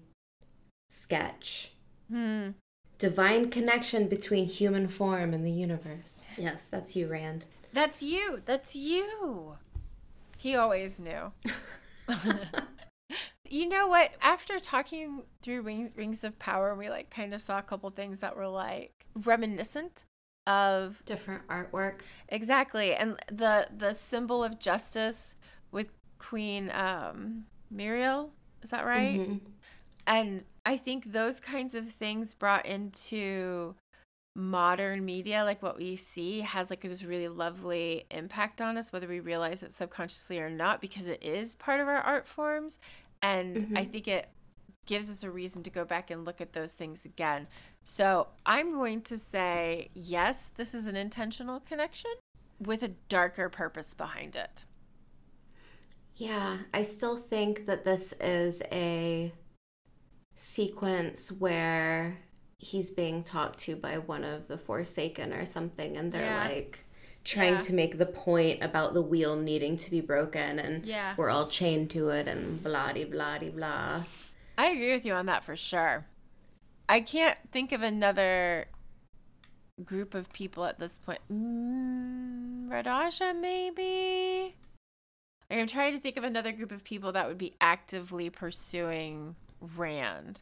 sketch. Hmm. Divine connection between human form and the universe. Yes, that's you, Rand. That's you. That's you. He always knew. you know what? After talking through Ring, Rings of Power, we like kind of saw a couple things that were like reminiscent of Different artwork. exactly, and the the symbol of justice with Queen um, Muriel. Is that right? Mhm. And I think those kinds of things brought into modern media, like what we see, has like this really lovely impact on us, whether we realize it subconsciously or not, because it is part of our art forms. And I mm-hmm. think it gives us a reason to go back and look at those things again. So I'm going to say, yes, this is an intentional connection with a darker purpose behind it. Yeah, I still think that this is a sequence where he's being talked to by one of the Forsaken or something, and they're Yeah. like trying Yeah. to make the point about the wheel needing to be broken, and Yeah. we're all chained to it, and blah de blah de blah. I agree with you on that for sure. I can't think of another group of people at this point. Mm, Red Ajah, maybe? I'm trying to think of another group of people that would be actively pursuing Rand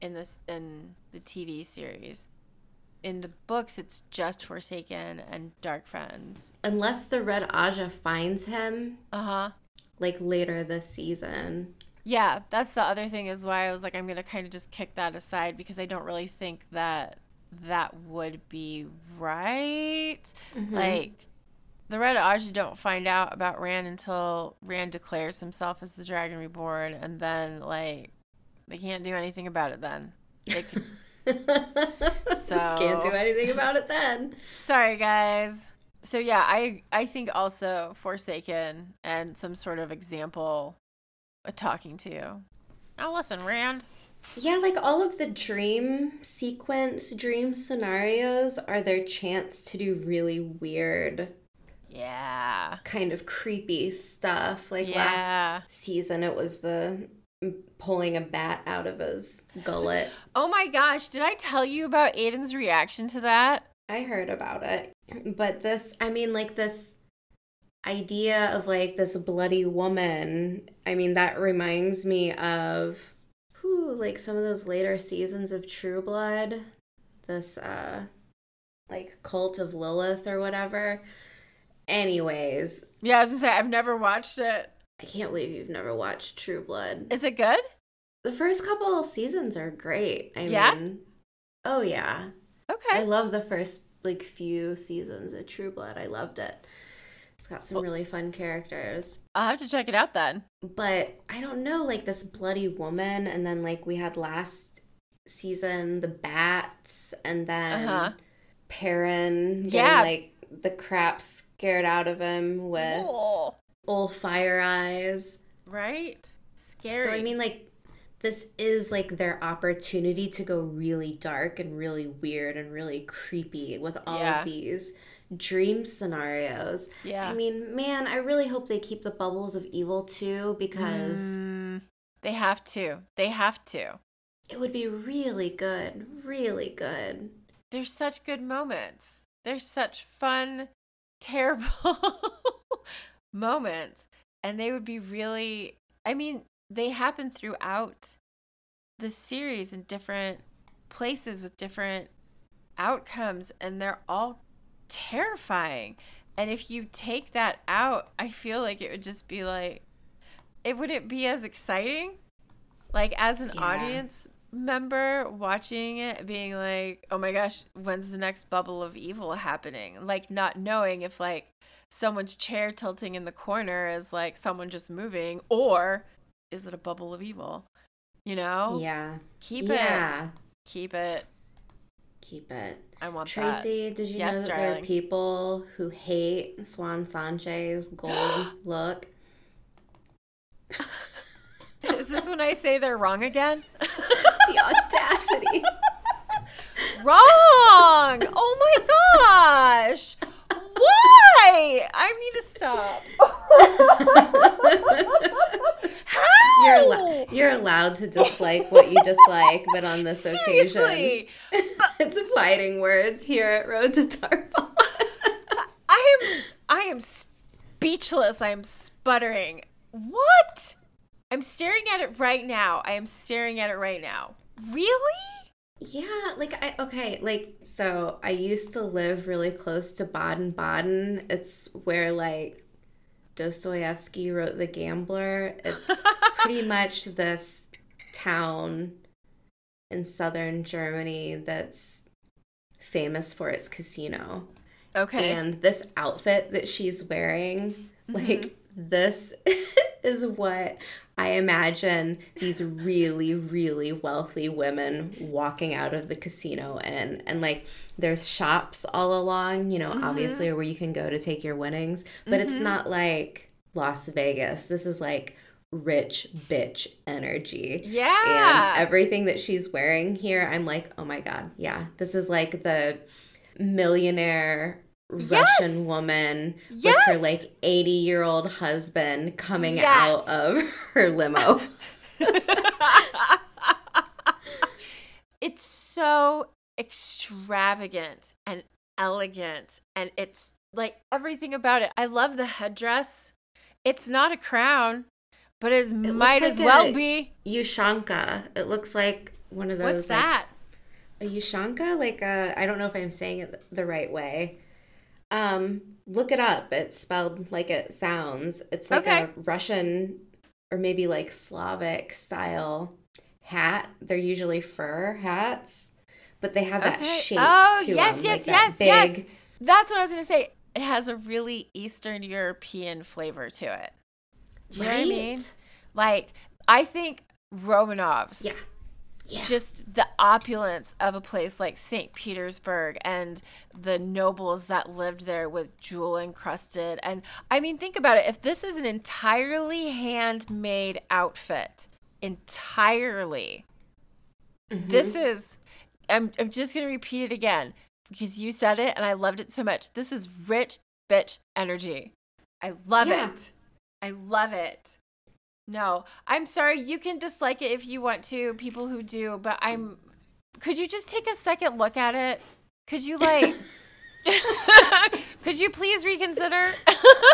in this in the TV series. In the books, it's just Forsaken and Darkfriends. Unless the Red Ajah finds him, Uh huh. like later this season. Yeah, that's the other thing is why I was like, I'm gonna kind of just kick that aside because I don't really think that that would be right. Like, the Red Ajah don't find out about Rand until Rand declares himself as the Dragon Reborn, and then like they can't do anything about it. Then they could, so Can't do anything about it then. Sorry, guys. So yeah, I I think also Forsaken and some sort of example uh, talking to you. Now listen, Rand. Yeah, like all of the dream sequence, dream scenarios are their chance to do really weird, Yeah. kind of creepy stuff. Like Yeah. last season, it was the pulling a bat out of his gullet. Oh my gosh, did I tell you about Aiden's reaction to that? I heard about it. But this, I mean, like this idea of like this bloody woman, I mean, that reminds me of who, like some of those later seasons of True Blood. This, uh, like cult of Lilith or whatever. Anyways, Yeah, I was gonna say I've never watched it. I can't believe you've never watched True Blood. Is it good? The first couple seasons are great. I Yeah? mean, oh yeah. Okay. I love the first like few seasons of True Blood. I loved it. It's got some really fun characters. I'll have to check it out then. But I don't know, like this bloody woman, and then like we had last season the bats, and then Uh-huh. Perrin getting Yeah. like the crap scared out of him with Oh, old fire eyes. right? Scary. So I mean, like, this is like their opportunity to go really dark and really weird and really creepy with all Yeah. of these dream scenarios. yeah. I mean, man, I really hope they keep the bubbles of evil too because Mm, they have to. They have to. it would be really good, really good. There's such good moments. There's such fun, terrible moments. And they would be really, I mean, they happen throughout the series in different places with different outcomes, and they're all terrifying. And if you take that out, I feel like it would just be like, it wouldn't be as exciting. Like, as an Yeah. audience member watching it, being like, oh my gosh, when's the next bubble of evil happening? Like, not knowing if, like, someone's chair tilting in the corner is like someone just moving, or is it a bubble of evil? You know? Yeah. Keep it. yeah. Keep it. Keep it. I want that. Tracy, did you Yes, know that there are people who hate Siuan Sanche's gold look? Is this when I say they're wrong again? The audacity. wrong! Oh my gosh! I need to stop. How? You're allo- you're allowed to dislike what you dislike, but on this occasion, Seriously, it's fighting words here at Road to Tarpon. I am I am speechless. I am sputtering. What? I'm staring at it right now. I am staring at it right now. Really? Yeah, like I okay, like so I used to live really close to Baden Baden. It's where like Dostoevsky wrote The Gambler. It's pretty much this town in southern Germany that's famous for its casino. Okay. And this outfit that she's wearing, like mm-hmm. This is what I imagine these really, really wealthy women walking out of the casino in. And like there's shops all along, you know, obviously mm-hmm. where you can go to take your winnings, but it's mm-hmm. not like Las Vegas. This is like rich bitch energy. yeah. And everything that she's wearing here, I'm like, oh my God, yeah. This is like the millionaire Russian woman with her like 80 year old husband coming Yes. out of her limo. it's so extravagant and elegant and it's like everything about it. I love the headdress. It's not a crown, but it looks might as like well be. Yushanka. It looks like one of those. What's like- that? a Yushanka? Like a, I don't know if I'm saying it the right way. Um, look it up. It's spelled like it sounds. It's like Okay. a Russian or maybe like Slavic style hat. They're usually fur hats, but they have that Okay. shape Oh, to yes, them, yes, like that yes, big. yes. That's what I was going to say. It has a really Eastern European flavor to it. Do you know what I mean? Like, I think Romanovs. Yeah. Yeah. just the opulence of a place like St. Petersburg and the nobles that lived there with jewel encrusted. And I mean, think about it. If this is an entirely handmade outfit, entirely, Mm-hmm. this is, I'm, I'm just going to repeat it again because you said it and I loved it so much. This is rich bitch energy. I love Yeah. it. I love it. No, I'm sorry. You can dislike it if you want to, people who do, but I'm. Could you just take a second look at it? Could you, like, Could you please reconsider?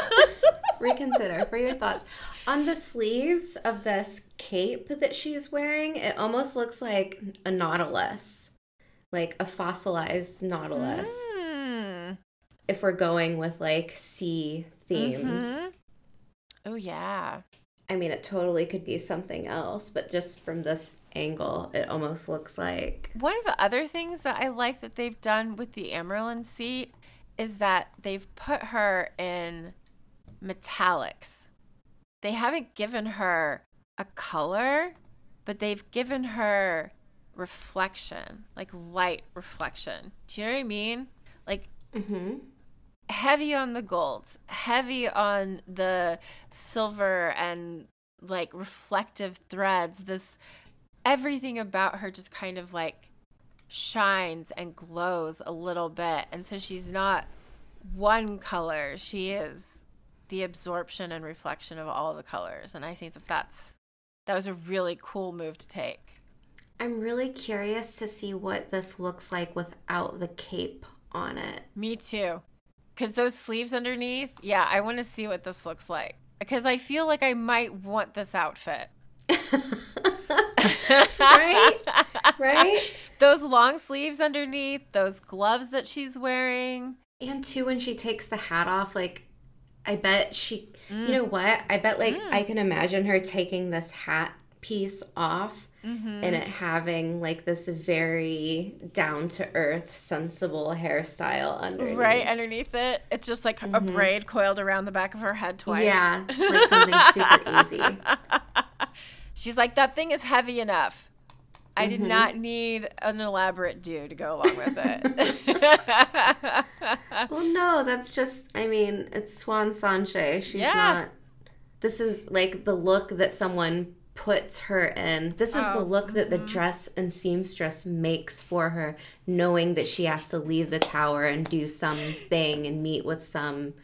reconsider for your thoughts. On the sleeves of this cape that she's wearing, it almost looks like a nautilus, like a fossilized nautilus. Mm. If we're going with like sea themes. Mhm. Oh yeah. I mean, it totally could be something else, but just from this angle, it almost looks like. One of the other things that I like that they've done with the Amyrlin seat is that they've put her in metallics. They haven't given her a color, but they've given her reflection, like light reflection. Do you know what I mean? Like Mm-hmm. Heavy on the gold, heavy on the silver and like reflective threads. This everything about her just kind of like shines and glows a little bit. And so she's not one color, she is the absorption and reflection of all the colors. And I think that that's that was a really cool move to take. I'm really curious to see what this looks like without the cape on it. Me too. Because those sleeves underneath, yeah, I want to see what this looks like. Because I feel like I might want this outfit. right? Right? Those long sleeves underneath, those gloves that she's wearing. And too, when she takes the hat off, like, I bet she, Mm. you know what? I bet, like, I can imagine her taking this hat piece off Mm-hmm. and it having, like, this very down to earth, sensible hairstyle underneath. Right underneath it, it's just like a braid coiled around the back of her head twice. Yeah, like something super easy. She's like, that thing is heavy enough. I did not need an elaborate do to go along with it. Well, no, that's just, I mean, it's Siuan Sanche. She's Yeah. not, this is like the look that someone puts her in. This is the oh, look that the mm-hmm. dress and seamstress makes for her, knowing that she has to leave the tower and do something and meet with some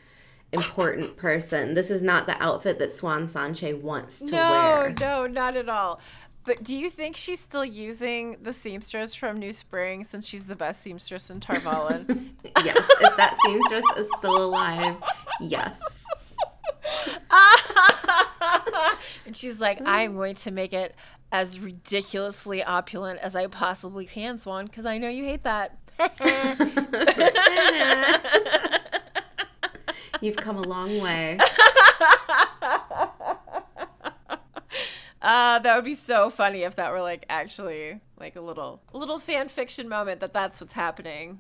important person. This is not the outfit that Siuan Sanche wants to no, wear. No, no, not at all. But do you think she's still using the seamstress from New Spring since she's the best seamstress in Tar Valon? Yes, if that seamstress is still alive, yes. and she's like, I'm going to make it as ridiculously opulent as I possibly can, Siuan, because I know you hate that. You've come a long way. Uh, that would be so funny if that were like actually like a little little fan fiction moment that that's what's happening.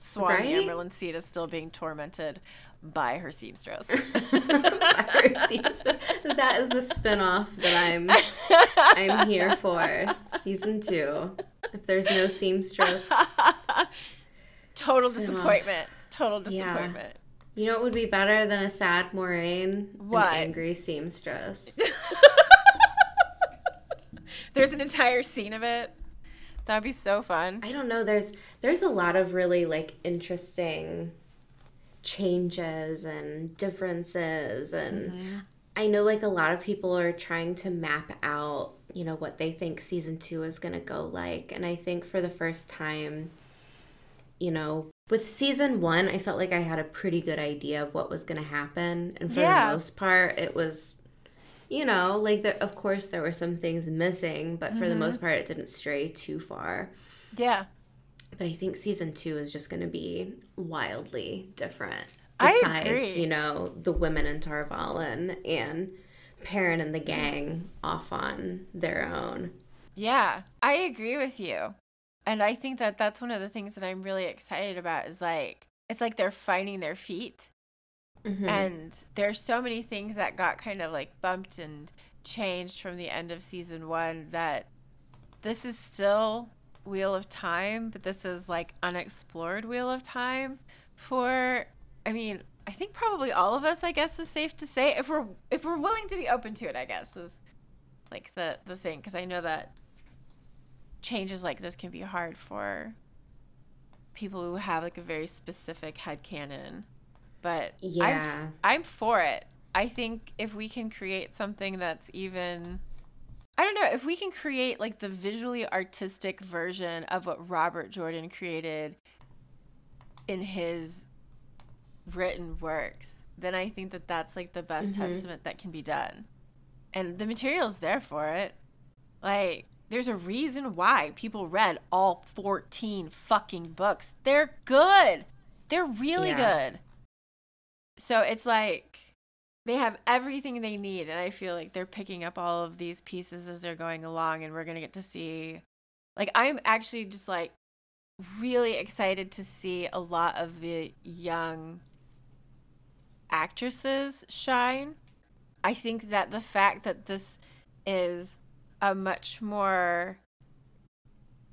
Siuan Right? Amyrlin Seat is still being tormented by her seamstress. Her seamstress. that is the spin-off that I'm I'm here for. Season two. If there's no seamstress. Total Spin-off. disappointment. Total Yeah. disappointment. You know what would be better than a sad Moiraine? What? An angry seamstress. There's an entire scene of it. That'd be so fun. I don't know. There's there's a lot of really like interesting changes and differences and mm-hmm. I know like a lot of people are trying to map out, you know, what they think season 2 is going to go like and I think for the first time you know, with season 1, I felt like I had a pretty good idea of what was going to happen and for Yeah. the most part it was you know, like there, of course there were some things missing, but for the mm-hmm. most part it didn't stray too far. Yeah. But I think season two is just going to be wildly different. I Besides, you know, the women in Tar Valon and Perrin and the gang off on their own. Yeah, I agree with you. And I think that that's one of the things that I'm really excited about is like it's like they're finding their feet. Mhm. And there's so many things that got kind of like bumped and changed from the end of season 1 that this is still Wheel of Time, but this is like unexplored Wheel of Time for I mean, I think probably all of us, I guess is safe to say if we're if we're willing to be open to it, I guess is like the the thing because I know that changes like this can be hard for people who have like a very specific headcanon. But Yeah. I'm, I'm for it. I think if we can create something that's even I don't know, if we can create like the visually artistic version of what Robert Jordan created in his written works, then I think that that's like the best Mm-hmm. testament that can be done. And the material's there for it. Like, there's a reason why people read all 14 fucking books. They're good. They're really Yeah. good. So it's like they have everything they need. And I feel like they're picking up all of these pieces as they're going along. And we're going to get to see. Like, I'm actually just like really excited to see a lot of the young actresses shine. I think that the fact that this is a much more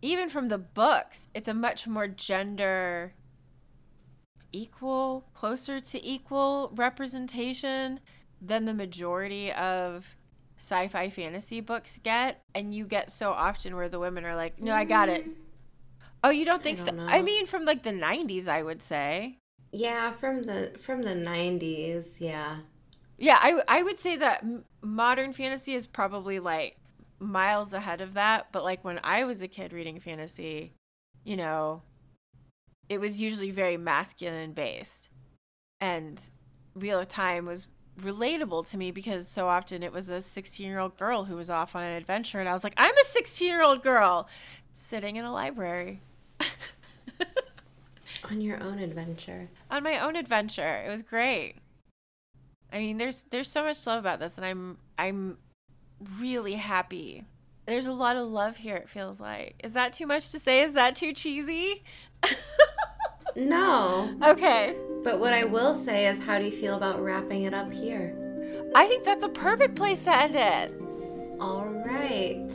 even from the books, it's a much more gender equal, closer to equal representation than the majority of sci-fi fantasy books get and you get so often where the women are like, "No, I got it." Mm. Oh, you don't think don't so? know. I mean from like the 90s, I would say. Yeah, from the from the 90s, yeah. Yeah, I I would say that modern fantasy is probably like miles ahead of that. But like when I was a kid reading fantasy, you know, it was usually very masculine based, and Wheel of Time was relatable to me because so often it was a 16 year old girl who was off on an adventure, and I was like, I'm a 16 year old girl sitting in a library. On your own adventure. on my own adventure. It was great. I mean, there's there's so much love about this, and I'm I'm really happy. There's a lot of love here. It feels like. Is that too much to say? Is that too cheesy? No. Okay. But what I will say is how do you feel about wrapping it up here? I think that's a perfect place to end it. All right.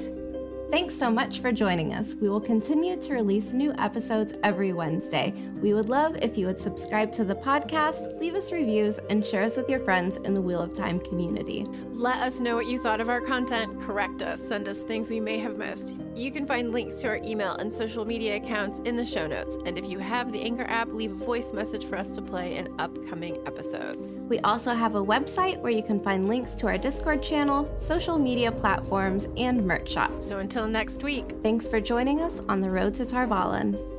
Thanks so much for joining us. We will continue to release new episodes every Wednesday. We would love if you would subscribe to the podcast, leave us reviews, and share us with your friends in the Wheel of Time community. Let us know what you thought of our content, correct us, send us things we may have missed. You can find links to our email and social media accounts in the show notes. And if you have the Anchor app, leave a voice message for us to play in upcoming episodes. We also have a website where you can find links to our Discord channel, social media platforms, and merch shop. So until next week, Thanks for joining us on the road to Tar Valon.